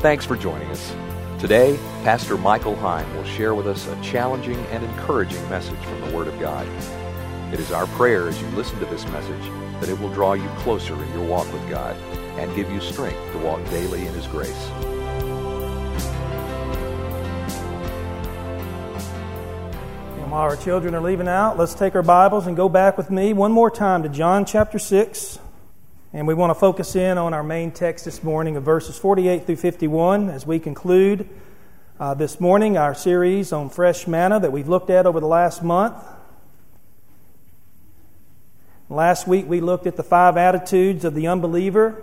Thanks for joining us. Today, Pastor Michael Heim will share with us a challenging and encouraging message from the Word of God. It is our prayer as you listen to this message that it will draw you closer in your walk with God and give you strength to walk daily in His grace. while our children are leaving out, let's take our Bibles and go back with me one more time to John chapter 6. And we want to focus in on our main text this morning of verses 48 through 51 as we conclude uh, this morning our series on fresh manna that we've looked at over the last month. Last week we looked at the five attitudes of the unbeliever,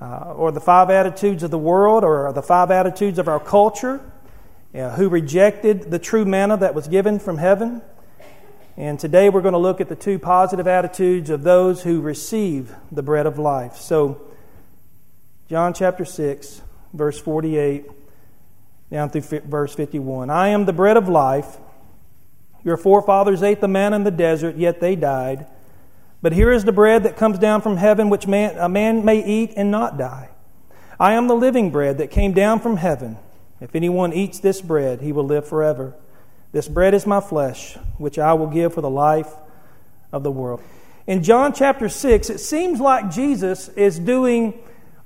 uh, or the five attitudes of the world, or the five attitudes of our culture uh, who rejected the true manna that was given from heaven. And today we're going to look at the two positive attitudes of those who receive the bread of life. So, John chapter 6, verse 48 down through verse 51. I am the bread of life. Your forefathers ate the manna in the desert, yet they died. But here is the bread that comes down from heaven, which man, a man may eat and not die. I am the living bread that came down from heaven. If anyone eats this bread, he will live forever. This bread is my flesh, which I will give for the life of the world. In John chapter 6, it seems like Jesus is doing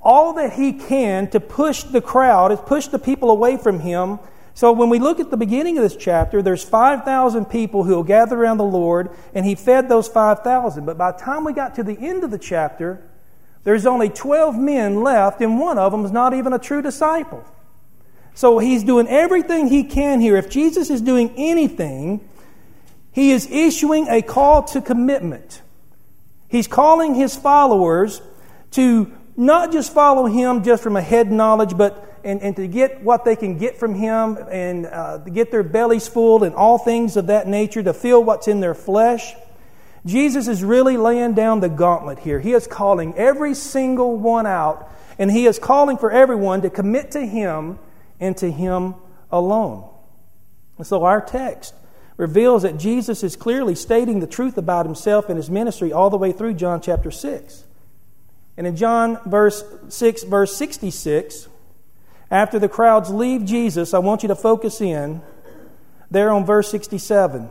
all that he can to push the crowd, to push the people away from him. So when we look at the beginning of this chapter, there's 5,000 people who will gather around the Lord, and he fed those 5,000. But by the time we got to the end of the chapter, there's only 12 men left, and one of them is not even a true disciple. So he's doing everything he can here. If Jesus is doing anything, he is issuing a call to commitment. He's calling his followers to not just follow him just from a head knowledge, but and, and to get what they can get from him and uh, get their bellies full and all things of that nature, to feel what's in their flesh. Jesus is really laying down the gauntlet here. He is calling every single one out, and he is calling for everyone to commit to him and to Him alone. And so our text reveals that Jesus is clearly stating the truth about Himself and His ministry all the way through John chapter 6. And in John verse 6, verse 66, after the crowds leave Jesus, I want you to focus in there on verse 67.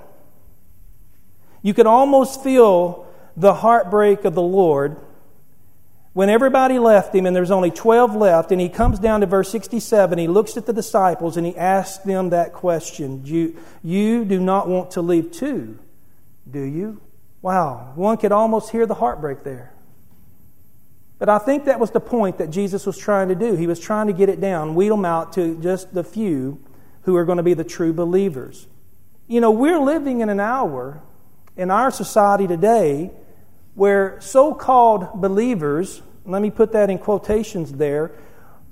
You can almost feel the heartbreak of the Lord when everybody left him and there's only 12 left, and he comes down to verse 67, he looks at the disciples and he asks them that question You, you do not want to leave too, do you? Wow, one could almost hear the heartbreak there. But I think that was the point that Jesus was trying to do. He was trying to get it down, weed them out to just the few who are going to be the true believers. You know, we're living in an hour in our society today where so called believers, let me put that in quotations there,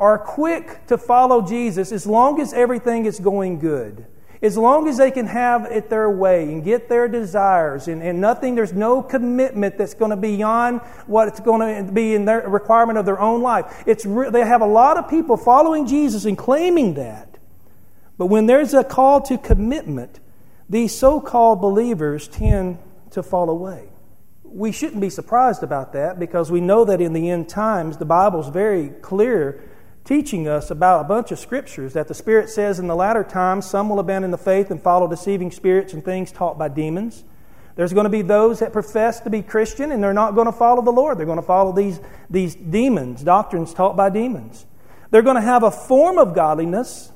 are quick to follow Jesus as long as everything is going good. As long as they can have it their way and get their desires and, and nothing, there's no commitment that's going to be beyond what it's going to be in their requirement of their own life. It's re- they have a lot of people following Jesus and claiming that. But when there's a call to commitment, these so called believers tend to fall away we shouldn't be surprised about that because we know that in the end times, the Bible's very clear teaching us about a bunch of scriptures that the Spirit says in the latter times some will abandon the faith and follow deceiving spirits and things taught by demons. There's going to be those that profess to be Christian and they're not going to follow the Lord. They're going to follow these, these demons, doctrines taught by demons. They're going to have a form of godliness,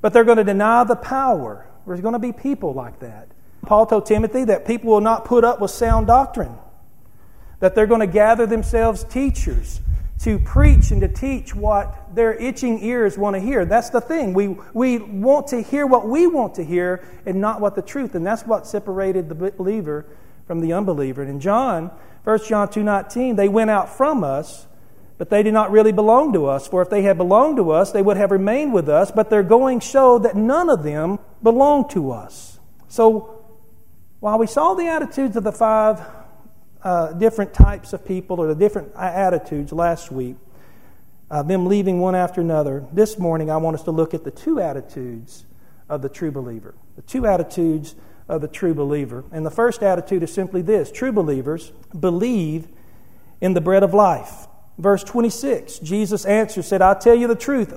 but they're going to deny the power. There's going to be people like that. Paul told Timothy that people will not put up with sound doctrine, that they're going to gather themselves teachers to preach and to teach what their itching ears want to hear. That's the thing. We, we want to hear what we want to hear and not what the truth. And that's what separated the believer from the unbeliever. And in John, 1 John 2.19, they went out from us, but they did not really belong to us. For if they had belonged to us, they would have remained with us, but their going showed that none of them belonged to us. So while we saw the attitudes of the five uh, different types of people or the different attitudes last week, uh, them leaving one after another, this morning I want us to look at the two attitudes of the true believer. The two attitudes of the true believer. And the first attitude is simply this true believers believe in the bread of life. Verse 26, Jesus answered, said, I'll tell you the truth.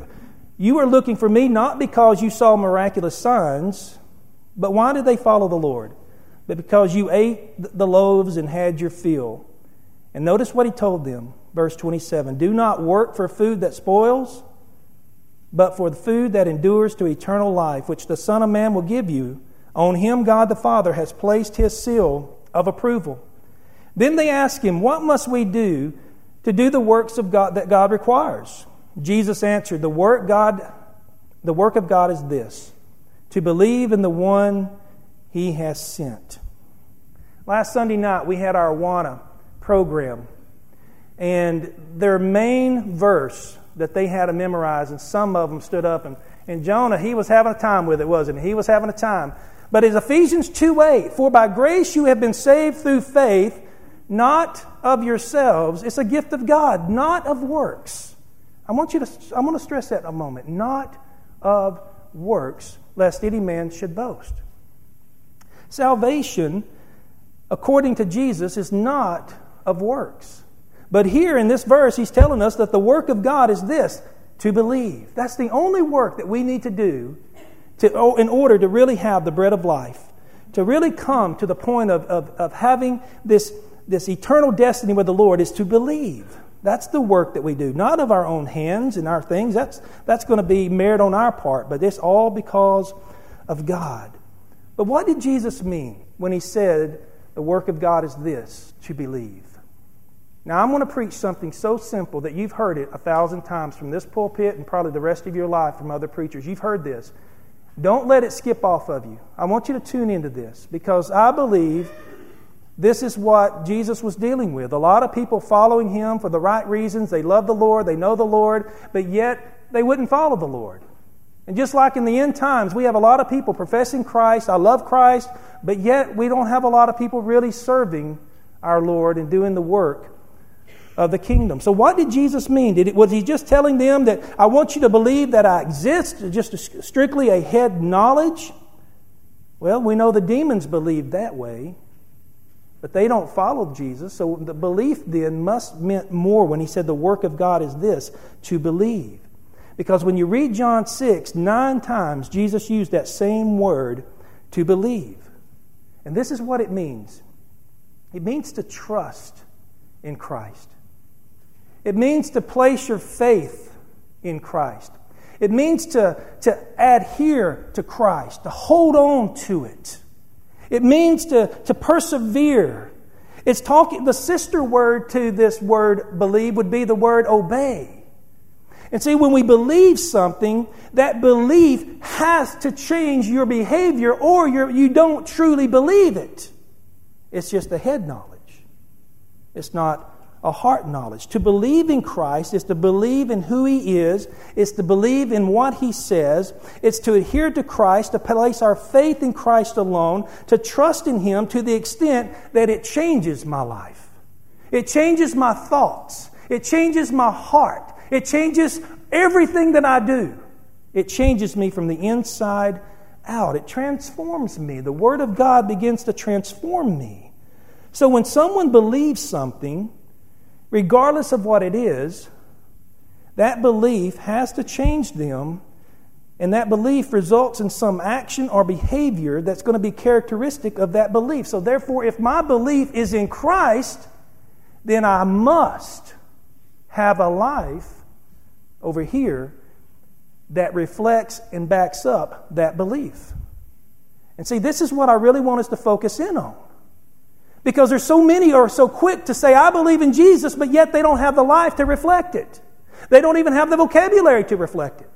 You are looking for me not because you saw miraculous signs, but why did they follow the Lord? But because you ate the loaves and had your fill. And notice what he told them, verse 27 Do not work for food that spoils, but for the food that endures to eternal life, which the Son of Man will give you. On him God the Father has placed his seal of approval. Then they ask him, What must we do to do the works of God that God requires? Jesus answered, The work God the work of God is this to believe in the one he has sent. Last Sunday night we had our Awana program. And their main verse that they had to memorize, and some of them stood up and, and Jonah, he was having a time with it, wasn't he? He was having a time. But it's Ephesians 2 8. For by grace you have been saved through faith, not of yourselves. It's a gift of God, not of works. I want you to I want to stress that a moment. Not of works, lest any man should boast. Salvation, according to Jesus, is not of works. But here in this verse, he's telling us that the work of God is this to believe. That's the only work that we need to do to, oh, in order to really have the bread of life, to really come to the point of, of, of having this, this eternal destiny with the Lord, is to believe. That's the work that we do, not of our own hands and our things. That's, that's going to be merit on our part, but it's all because of God. But what did Jesus mean when he said the work of God is this to believe? Now, I'm going to preach something so simple that you've heard it a thousand times from this pulpit and probably the rest of your life from other preachers. You've heard this. Don't let it skip off of you. I want you to tune into this because I believe this is what Jesus was dealing with. A lot of people following him for the right reasons. They love the Lord, they know the Lord, but yet they wouldn't follow the Lord. And just like in the end times, we have a lot of people professing Christ, I love Christ, but yet we don't have a lot of people really serving our Lord and doing the work of the kingdom. So, what did Jesus mean? Did it, was he just telling them that I want you to believe that I exist, just a, strictly a head knowledge? Well, we know the demons believed that way, but they don't follow Jesus. So, the belief then must meant more when he said the work of God is this to believe. Because when you read John 6, nine times Jesus used that same word to believe. And this is what it means it means to trust in Christ. It means to place your faith in Christ. It means to, to adhere to Christ, to hold on to it. It means to, to persevere. It's talking, the sister word to this word believe would be the word obey. And see, when we believe something, that belief has to change your behavior or you don't truly believe it. It's just a head knowledge. It's not a heart knowledge. To believe in Christ is to believe in who He is, it's to believe in what He says, it's to adhere to Christ, to place our faith in Christ alone, to trust in Him to the extent that it changes my life. It changes my thoughts, it changes my heart, it changes everything that I do. It changes me from the inside out. It transforms me. The Word of God begins to transform me. So when someone believes something, regardless of what it is, that belief has to change them, and that belief results in some action or behavior that's going to be characteristic of that belief. So, therefore, if my belief is in Christ, then I must have a life over here that reflects and backs up that belief. And see, this is what I really want us to focus in on. Because there's so many are so quick to say, I believe in Jesus, but yet they don't have the life to reflect it. They don't even have the vocabulary to reflect it.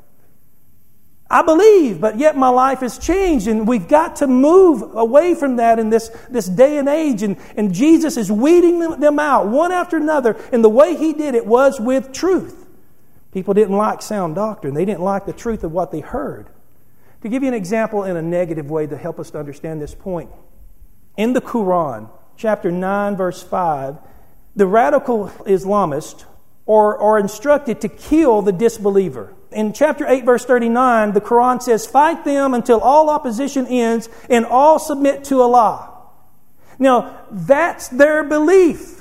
I believe, but yet my life has changed, and we've got to move away from that in this, this day and age. And, and Jesus is weeding them, them out one after another, and the way He did it was with truth. People didn't like sound doctrine, they didn't like the truth of what they heard. To give you an example in a negative way to help us to understand this point, in the Quran, chapter 9, verse 5, the radical Islamists are, are instructed to kill the disbeliever. In chapter 8, verse 39, the Quran says, Fight them until all opposition ends and all submit to Allah. Now, that's their belief.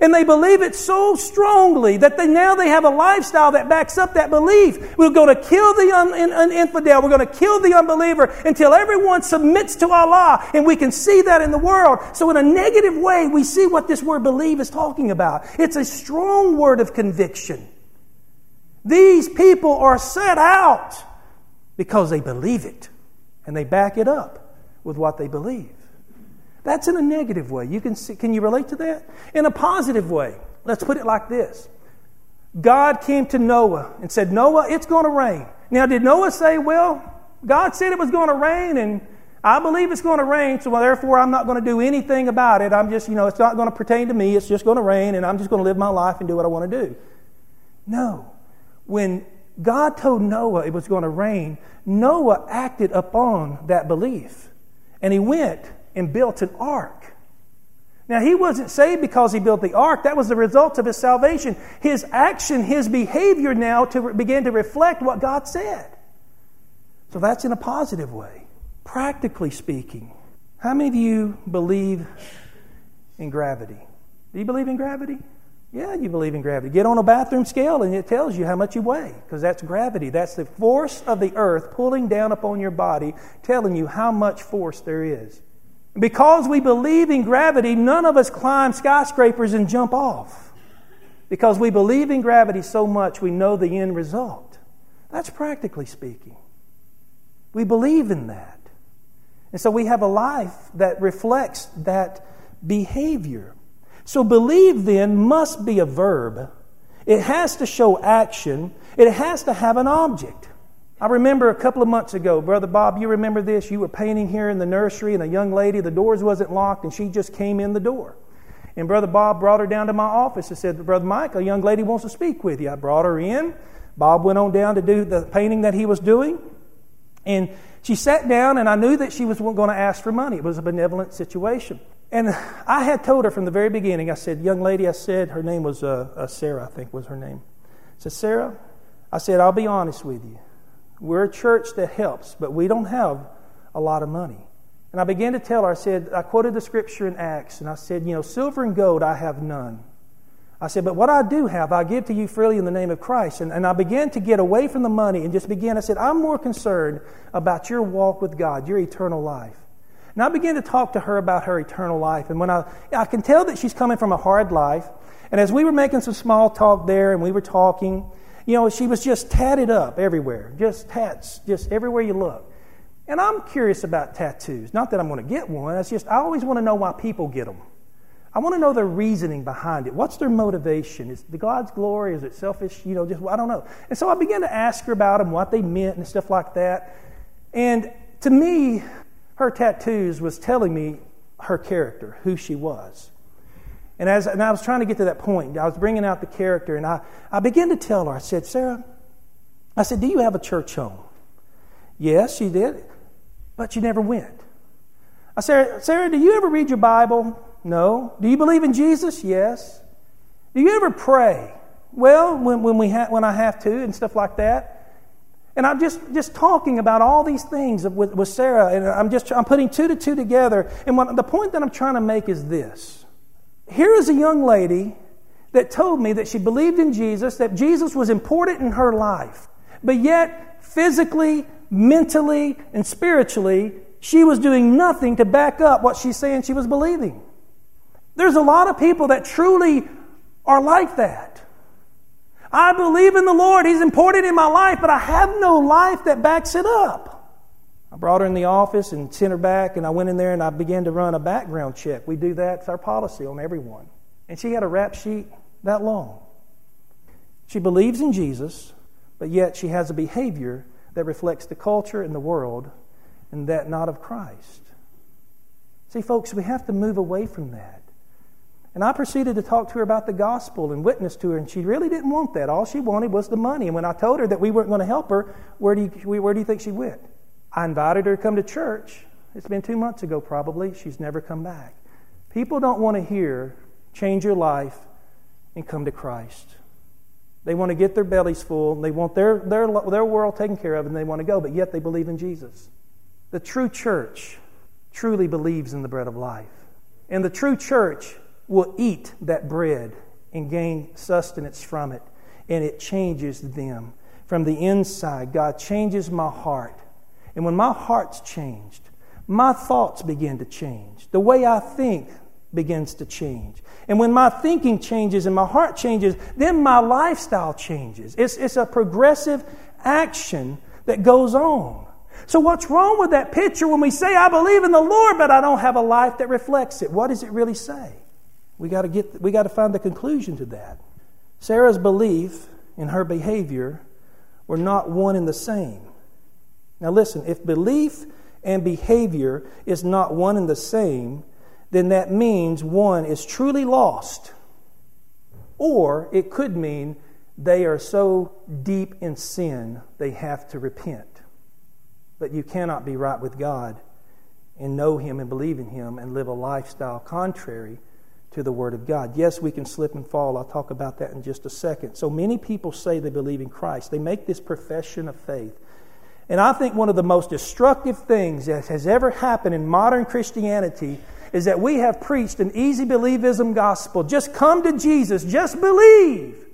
And they believe it so strongly that they now they have a lifestyle that backs up that belief. We're going to kill the un, un, un, infidel. We're going to kill the unbeliever until everyone submits to Allah. And we can see that in the world. So in a negative way, we see what this word believe is talking about. It's a strong word of conviction. These people are set out because they believe it and they back it up with what they believe. That's in a negative way. You can see, can you relate to that? In a positive way, let's put it like this. God came to Noah and said, Noah, it's going to rain. Now, did Noah say, Well, God said it was going to rain, and I believe it's going to rain, so therefore I'm not going to do anything about it. I'm just, you know, it's not going to pertain to me. It's just going to rain, and I'm just going to live my life and do what I want to do. No. When God told Noah it was going to rain, Noah acted upon that belief. And he went and built an ark. Now, he wasn't saved because he built the ark. That was the result of his salvation. His action, his behavior now to begin to reflect what God said. So that's in a positive way. Practically speaking, how many of you believe in gravity? Do you believe in gravity? Yeah, you believe in gravity. Get on a bathroom scale and it tells you how much you weigh because that's gravity. That's the force of the earth pulling down upon your body, telling you how much force there is. Because we believe in gravity, none of us climb skyscrapers and jump off. Because we believe in gravity so much, we know the end result. That's practically speaking. We believe in that. And so we have a life that reflects that behavior. So believe then must be a verb. It has to show action. It has to have an object. I remember a couple of months ago, Brother Bob, you remember this? You were painting here in the nursery, and a young lady, the doors wasn't locked, and she just came in the door. And Brother Bob brought her down to my office and said, Brother Mike, a young lady wants to speak with you. I brought her in. Bob went on down to do the painting that he was doing. And she sat down, and I knew that she was going to ask for money. It was a benevolent situation. And I had told her from the very beginning, I said, Young lady, I said, her name was uh, uh, Sarah, I think was her name. I said, Sarah, I said, I'll be honest with you. We're a church that helps, but we don't have a lot of money. And I began to tell her, I said, I quoted the scripture in Acts, and I said, You know, silver and gold I have none. I said, But what I do have, I give to you freely in the name of Christ. And, and I began to get away from the money and just began, I said, I'm more concerned about your walk with God, your eternal life. And I began to talk to her about her eternal life. And when I, I can tell that she's coming from a hard life. And as we were making some small talk there and we were talking, you know, she was just tatted up everywhere, just tats, just everywhere you look. And I'm curious about tattoos. Not that I'm going to get one. It's just I always want to know why people get them. I want to know their reasoning behind it. What's their motivation? Is it God's glory? Is it selfish? You know, just I don't know. And so I began to ask her about them, what they meant, and stuff like that. And to me, her tattoos was telling me her character, who she was. And, as, and I was trying to get to that point, I was bringing out the character, and I, I began to tell her, I said, Sarah, I said, do you have a church home? Yes, she did, but she never went. I said, Sarah, do you ever read your Bible? No. Do you believe in Jesus? Yes. Do you ever pray? Well, when, when, we ha- when I have to and stuff like that. And I'm just, just talking about all these things with, with Sarah, and I'm just I'm putting two to two together. And what, the point that I'm trying to make is this. Here is a young lady that told me that she believed in Jesus, that Jesus was important in her life, but yet physically, mentally, and spiritually, she was doing nothing to back up what she's saying she was believing. There's a lot of people that truly are like that. I believe in the Lord. He's important in my life, but I have no life that backs it up. I brought her in the office and sent her back, and I went in there and I began to run a background check. We do that, it's our policy on everyone. And she had a rap sheet that long. She believes in Jesus, but yet she has a behavior that reflects the culture and the world, and that not of Christ. See, folks, we have to move away from that. And I proceeded to talk to her about the gospel and witness to her, and she really didn't want that. All she wanted was the money. And when I told her that we weren't going to help her, where do you, where do you think she went? I invited her to come to church. It's been two months ago, probably. She's never come back. People don't want to hear, change your life and come to Christ. They want to get their bellies full, they want their, their, their world taken care of, and they want to go, but yet they believe in Jesus. The true church truly believes in the bread of life. And the true church will eat that bread and gain sustenance from it, and it changes them. From the inside, God changes my heart. And when my heart's changed, my thoughts begin to change. The way I think begins to change. And when my thinking changes and my heart changes, then my lifestyle changes. It's, it's a progressive action that goes on. So, what's wrong with that picture when we say, I believe in the Lord, but I don't have a life that reflects it? What does it really say? We got to get we got to find the conclusion to that. Sarah's belief and her behavior were not one and the same. Now listen, if belief and behavior is not one and the same, then that means one is truly lost. Or it could mean they are so deep in sin they have to repent. But you cannot be right with God and know Him and believe in Him and live a lifestyle contrary to the Word of God. Yes, we can slip and fall. I'll talk about that in just a second. So many people say they believe in Christ, they make this profession of faith. And I think one of the most destructive things that has ever happened in modern Christianity is that we have preached an easy believism gospel. Just come to Jesus, just believe.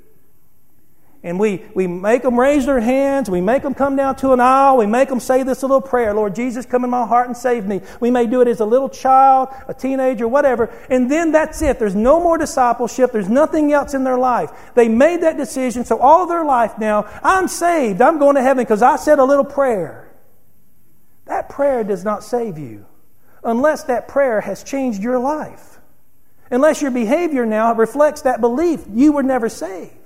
And we, we make them raise their hands. We make them come down to an aisle. We make them say this little prayer Lord Jesus, come in my heart and save me. We may do it as a little child, a teenager, whatever. And then that's it. There's no more discipleship. There's nothing else in their life. They made that decision. So all their life now, I'm saved. I'm going to heaven because I said a little prayer. That prayer does not save you unless that prayer has changed your life. Unless your behavior now reflects that belief, you were never saved.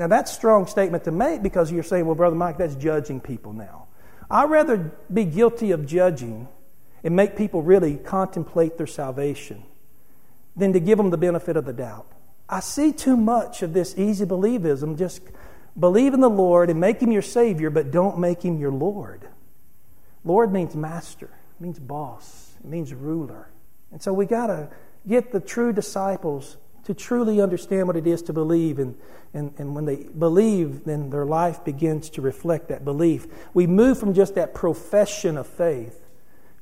Now, that's a strong statement to make because you're saying, well, Brother Mike, that's judging people now. I'd rather be guilty of judging and make people really contemplate their salvation than to give them the benefit of the doubt. I see too much of this easy believism. Just believe in the Lord and make Him your Savior, but don't make Him your Lord. Lord means master, means boss, it means ruler. And so we got to get the true disciples to truly understand what it is to believe. And, and, and when they believe, then their life begins to reflect that belief. We move from just that profession of faith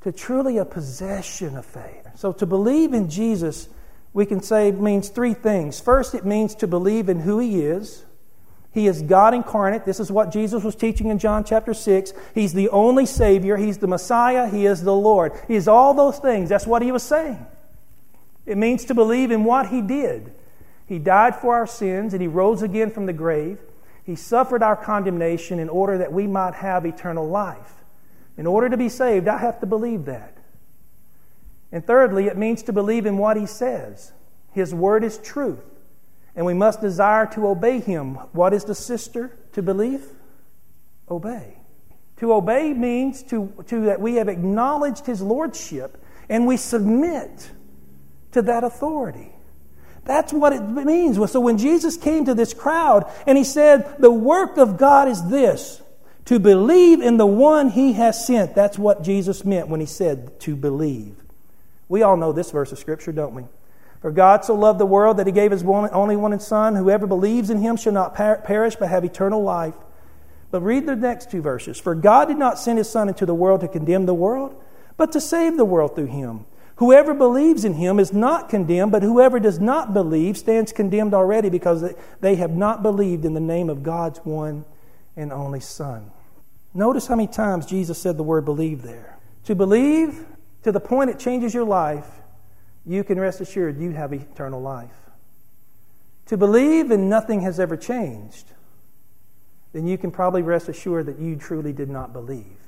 to truly a possession of faith. So to believe in Jesus, we can say means three things. First, it means to believe in who he is. He is God incarnate. This is what Jesus was teaching in John chapter 6. He's the only Savior. He's the Messiah. He is the Lord. He is all those things. That's what he was saying. It means to believe in what He did. He died for our sins and He rose again from the grave. He suffered our condemnation in order that we might have eternal life. In order to be saved, I have to believe that. And thirdly, it means to believe in what He says. His word is truth, and we must desire to obey Him. What is the sister to believe? Obey. To obey means to, to that we have acknowledged His lordship and we submit to that authority. That's what it means. So when Jesus came to this crowd and he said, The work of God is this, to believe in the one he has sent. That's what Jesus meant when he said to believe. We all know this verse of Scripture, don't we? For God so loved the world that he gave his only one Son. Whoever believes in him shall not perish but have eternal life. But read the next two verses. For God did not send his Son into the world to condemn the world, but to save the world through him. Whoever believes in him is not condemned, but whoever does not believe stands condemned already because they have not believed in the name of God's one and only Son. Notice how many times Jesus said the word believe there. To believe to the point it changes your life, you can rest assured you have eternal life. To believe and nothing has ever changed, then you can probably rest assured that you truly did not believe.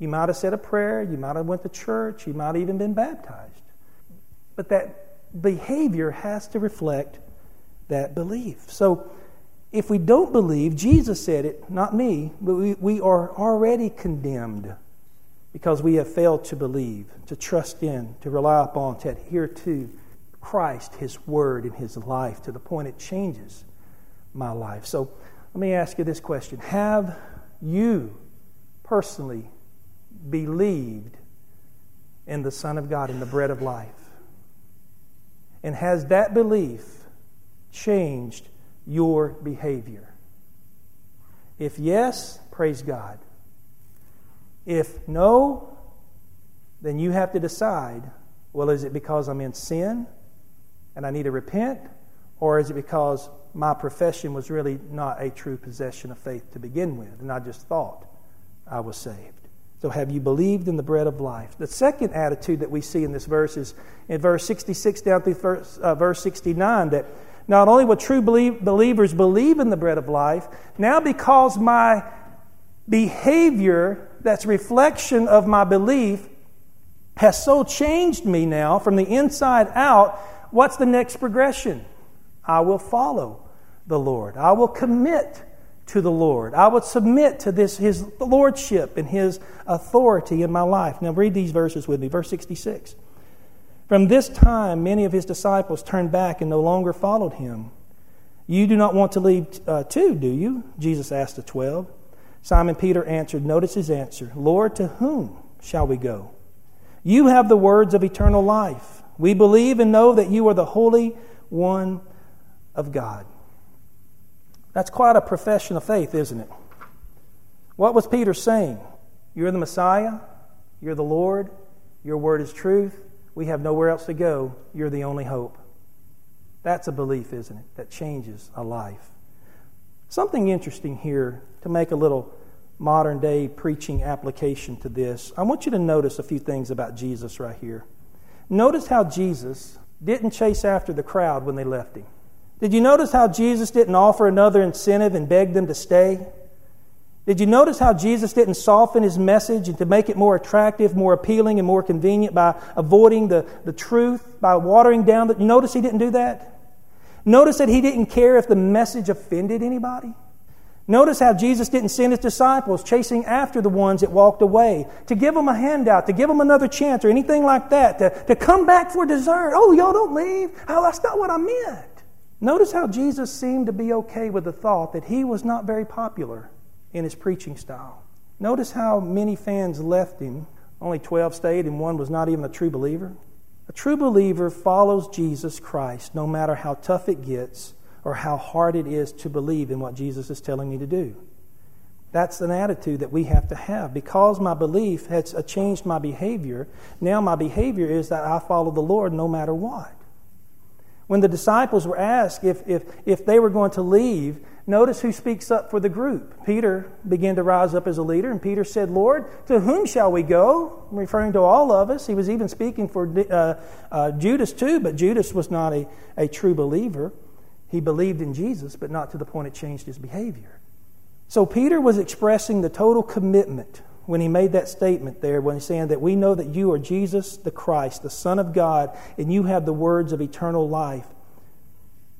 You might have said a prayer, you might have went to church, you might have even been baptized. But that behavior has to reflect that belief. So if we don't believe, Jesus said it, not me, but we, we are already condemned because we have failed to believe, to trust in, to rely upon, to adhere to Christ, His Word, and His life to the point it changes my life. So let me ask you this question Have you personally believed in the Son of God, in the bread of life? And has that belief changed your behavior? If yes, praise God. If no, then you have to decide well, is it because I'm in sin and I need to repent? Or is it because my profession was really not a true possession of faith to begin with, and I just thought I was saved? So, have you believed in the bread of life? The second attitude that we see in this verse is in verse 66 down through verse, uh, verse 69 that not only will true believe, believers believe in the bread of life, now because my behavior, that's reflection of my belief, has so changed me now from the inside out, what's the next progression? I will follow the Lord. I will commit to the Lord. I would submit to this his lordship and his authority in my life. Now read these verses with me. Verse 66. From this time many of his disciples turned back and no longer followed him. You do not want to leave uh, too, do you? Jesus asked the 12. Simon Peter answered, notice his answer, Lord, to whom shall we go? You have the words of eternal life. We believe and know that you are the Holy One of God. That's quite a profession of faith, isn't it? What was Peter saying? You're the Messiah. You're the Lord. Your word is truth. We have nowhere else to go. You're the only hope. That's a belief, isn't it? That changes a life. Something interesting here to make a little modern day preaching application to this. I want you to notice a few things about Jesus right here. Notice how Jesus didn't chase after the crowd when they left him. Did you notice how Jesus didn't offer another incentive and beg them to stay? Did you notice how Jesus didn't soften his message and to make it more attractive, more appealing, and more convenient by avoiding the, the truth, by watering down the. You notice he didn't do that? Notice that he didn't care if the message offended anybody? Notice how Jesus didn't send his disciples chasing after the ones that walked away to give them a handout, to give them another chance, or anything like that, to, to come back for dessert. Oh, y'all don't leave. Oh, that's not what I meant. Notice how Jesus seemed to be okay with the thought that he was not very popular in his preaching style. Notice how many fans left him. Only 12 stayed, and one was not even a true believer. A true believer follows Jesus Christ no matter how tough it gets or how hard it is to believe in what Jesus is telling me to do. That's an attitude that we have to have. Because my belief has changed my behavior, now my behavior is that I follow the Lord no matter what. When the disciples were asked if, if, if they were going to leave, notice who speaks up for the group. Peter began to rise up as a leader, and Peter said, Lord, to whom shall we go? Referring to all of us. He was even speaking for uh, uh, Judas too, but Judas was not a, a true believer. He believed in Jesus, but not to the point it changed his behavior. So Peter was expressing the total commitment when he made that statement there, when he's saying that we know that you are Jesus the Christ, the Son of God, and you have the words of eternal life.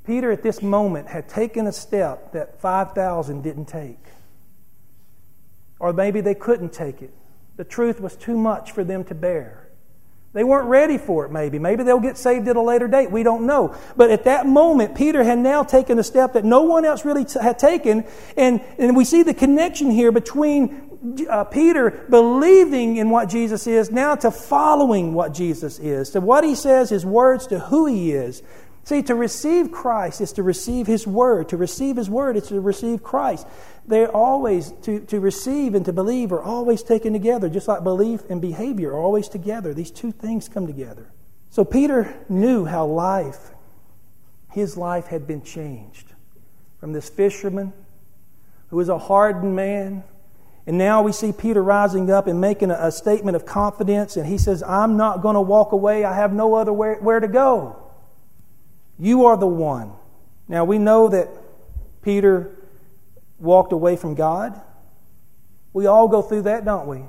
Peter, at this moment, had taken a step that 5,000 didn't take. Or maybe they couldn't take it. The truth was too much for them to bear. They weren't ready for it, maybe. Maybe they'll get saved at a later date. We don't know. But at that moment, Peter had now taken a step that no one else really t- had taken. And, and we see the connection here between uh, Peter believing in what Jesus is now to following what Jesus is, to what he says, his words, to who he is. See, to receive Christ is to receive His Word. To receive His Word is to receive Christ. They're always, to, to receive and to believe are always taken together, just like belief and behavior are always together. These two things come together. So Peter knew how life, his life had been changed from this fisherman who was a hardened man. And now we see Peter rising up and making a, a statement of confidence, and he says, I'm not going to walk away. I have no other where, where to go. You are the one. Now we know that Peter walked away from God. We all go through that, don't we?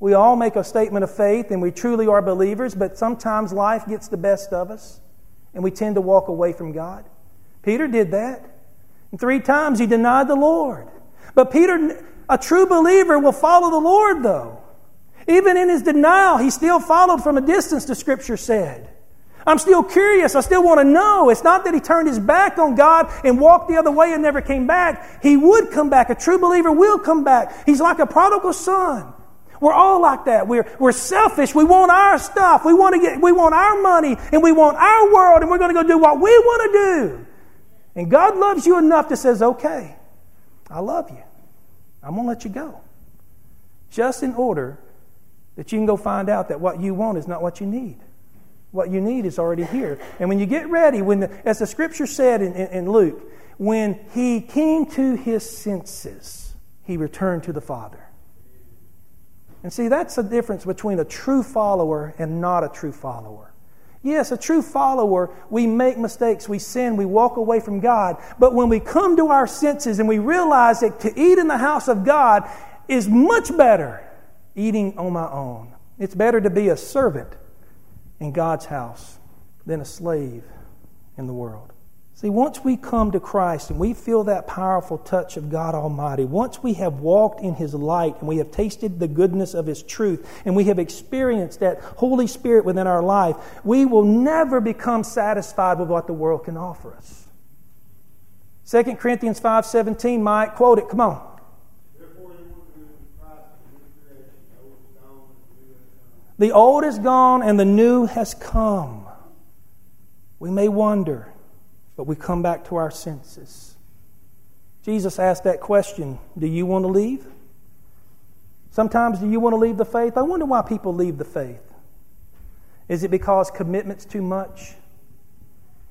We all make a statement of faith and we truly are believers, but sometimes life gets the best of us and we tend to walk away from God. Peter did that. And three times he denied the Lord. But Peter, a true believer, will follow the Lord, though. Even in his denial, he still followed from a distance, the scripture said. I'm still curious. I still want to know. It's not that he turned his back on God and walked the other way and never came back. He would come back. A true believer will come back. He's like a prodigal son. We're all like that. We're, we're selfish. We want our stuff. We want to get, we want our money and we want our world and we're going to go do what we want to do. And God loves you enough to says, okay, I love you. I'm going to let you go. Just in order that you can go find out that what you want is not what you need. What you need is already here. And when you get ready, when the, as the scripture said in, in, in Luke, when he came to his senses, he returned to the Father. And see, that's the difference between a true follower and not a true follower. Yes, a true follower, we make mistakes, we sin, we walk away from God. But when we come to our senses and we realize that to eat in the house of God is much better eating on my own, it's better to be a servant in God's house than a slave in the world. See, once we come to Christ and we feel that powerful touch of God Almighty, once we have walked in His light and we have tasted the goodness of His truth and we have experienced that Holy Spirit within our life, we will never become satisfied with what the world can offer us. 2 Corinthians 5.17, Mike, quote it, come on. The old is gone and the new has come. We may wonder, but we come back to our senses. Jesus asked that question Do you want to leave? Sometimes, do you want to leave the faith? I wonder why people leave the faith. Is it because commitment's too much?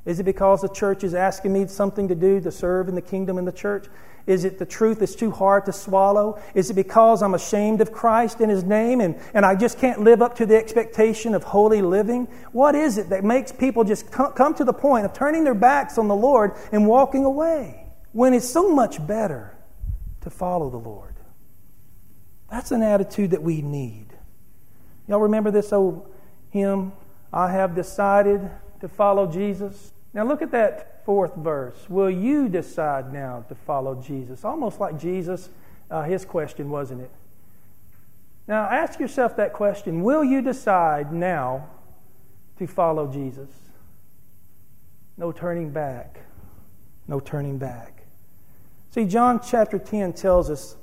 Is it because the church is asking me something to do to serve in the kingdom in the church? Is it the truth that's too hard to swallow? Is it because I'm ashamed of Christ and His name and, and I just can't live up to the expectation of holy living? What is it that makes people just come to the point of turning their backs on the Lord and walking away when it's so much better to follow the Lord? That's an attitude that we need. Y'all remember this old hymn, I have decided to follow Jesus? Now look at that fourth verse. Will you decide now to follow Jesus? Almost like Jesus, uh, his question, wasn't it? Now ask yourself that question Will you decide now to follow Jesus? No turning back. No turning back. See, John chapter 10 tells us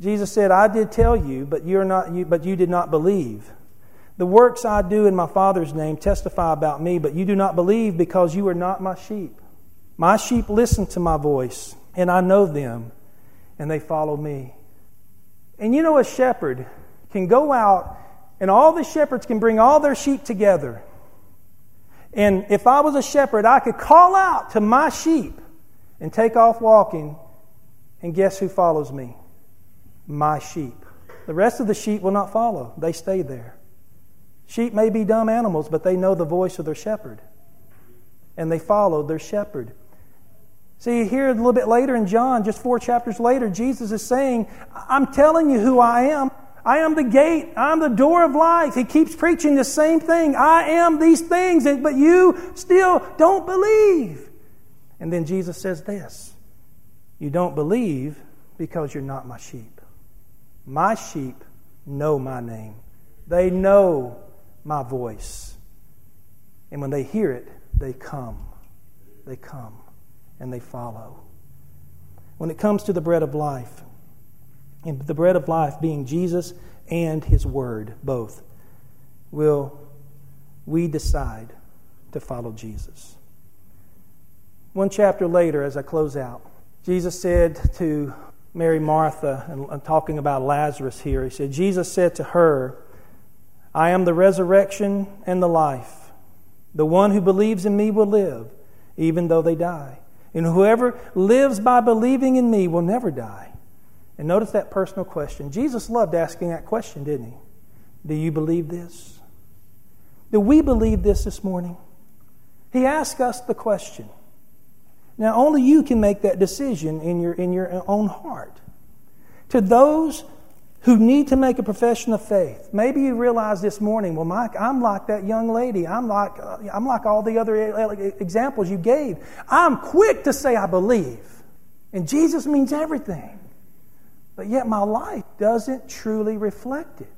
Jesus said, I did tell you, but you're not you, but you did not believe. The works I do in my Father's name testify about me, but you do not believe because you are not my sheep. My sheep listen to my voice, and I know them, and they follow me. And you know, a shepherd can go out, and all the shepherds can bring all their sheep together. And if I was a shepherd, I could call out to my sheep and take off walking, and guess who follows me? My sheep. The rest of the sheep will not follow, they stay there. Sheep may be dumb animals, but they know the voice of their shepherd. And they follow their shepherd. See, here a little bit later in John, just four chapters later, Jesus is saying, I'm telling you who I am. I am the gate. I'm the door of life. He keeps preaching the same thing. I am these things, but you still don't believe. And then Jesus says this You don't believe because you're not my sheep. My sheep know my name, they know my voice. And when they hear it, they come. They come and they follow. When it comes to the bread of life, and the bread of life being Jesus and His Word, both, will we decide to follow Jesus? One chapter later, as I close out, Jesus said to Mary Martha, and I'm talking about Lazarus here, he said, Jesus said to her, I am the resurrection and the life. The one who believes in me will live, even though they die. And whoever lives by believing in me will never die. And notice that personal question. Jesus loved asking that question, didn't he? Do you believe this? Do we believe this this morning? He asked us the question. Now, only you can make that decision in your, in your own heart. To those who need to make a profession of faith. Maybe you realize this morning, well, Mike, I'm like that young lady. I'm like, uh, I'm like all the other examples you gave. I'm quick to say I believe. And Jesus means everything. But yet my life doesn't truly reflect it.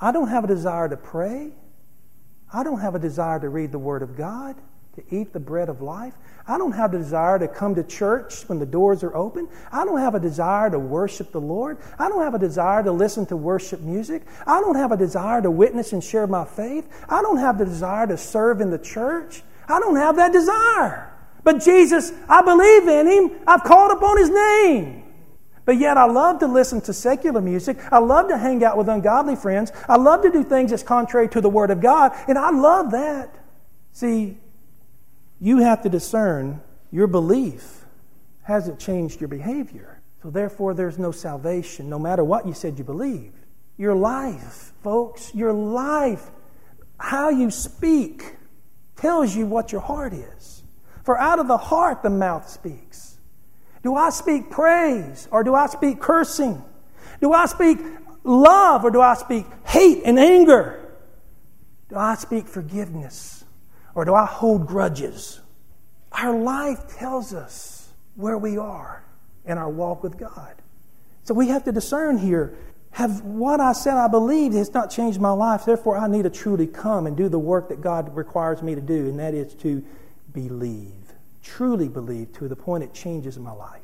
I don't have a desire to pray. I don't have a desire to read the Word of God to eat the bread of life. I don't have a desire to come to church when the doors are open. I don't have a desire to worship the Lord. I don't have a desire to listen to worship music. I don't have a desire to witness and share my faith. I don't have the desire to serve in the church. I don't have that desire. But Jesus, I believe in Him. I've called upon His name. But yet, I love to listen to secular music. I love to hang out with ungodly friends. I love to do things that's contrary to the Word of God. And I love that. See, you have to discern your belief hasn't changed your behavior. So, therefore, there's no salvation, no matter what you said you believed. Your life, folks, your life, how you speak, tells you what your heart is. For out of the heart the mouth speaks. Do I speak praise or do I speak cursing? Do I speak love or do I speak hate and anger? Do I speak forgiveness or do I hold grudges? Our life tells us where we are in our walk with God. So we have to discern here have what I said I believed has not changed my life. Therefore, I need to truly come and do the work that God requires me to do, and that is to believe. Truly believe to the point it changes my life.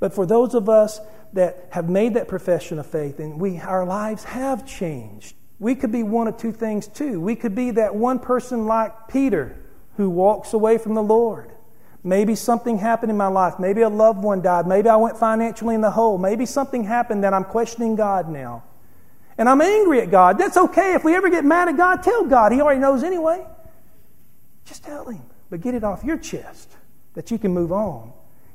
But for those of us that have made that profession of faith and we, our lives have changed, we could be one of two things too. We could be that one person like Peter who walks away from the Lord. Maybe something happened in my life. Maybe a loved one died. Maybe I went financially in the hole. Maybe something happened that I'm questioning God now. And I'm angry at God. That's okay. If we ever get mad at God, tell God. He already knows anyway. Just tell Him. But get it off your chest that you can move on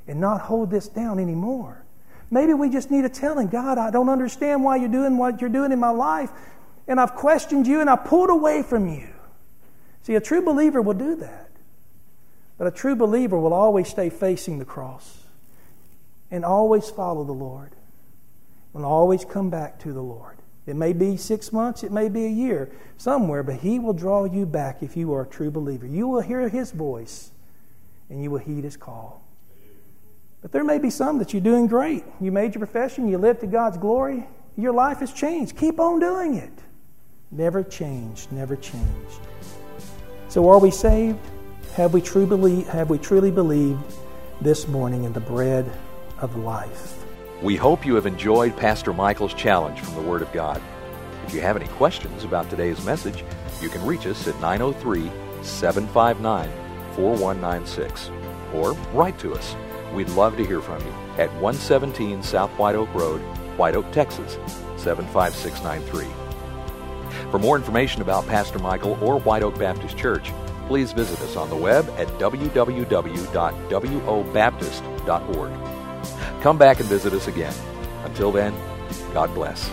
and not hold this down anymore. Maybe we just need to tell Him, God, I don't understand why you're doing what you're doing in my life. And I've questioned you and I pulled away from you. See, a true believer will do that. But a true believer will always stay facing the cross and always follow the Lord, and always come back to the Lord. It may be six months, it may be a year, somewhere, but He will draw you back if you are a true believer. You will hear His voice and you will heed His call. But there may be some that you're doing great. You made your profession, you live to God's glory, your life has changed. Keep on doing it. Never changed, never changed. So are we saved? Have we, truly believed, have we truly believed this morning in the bread of life? We hope you have enjoyed Pastor Michael's challenge from the Word of God. If you have any questions about today's message, you can reach us at 903 759 4196 or write to us. We'd love to hear from you at 117 South White Oak Road, White Oak, Texas 75693. For more information about Pastor Michael or White Oak Baptist Church, please visit us on the web at www.wobaptist.org. Come back and visit us again. Until then, God bless.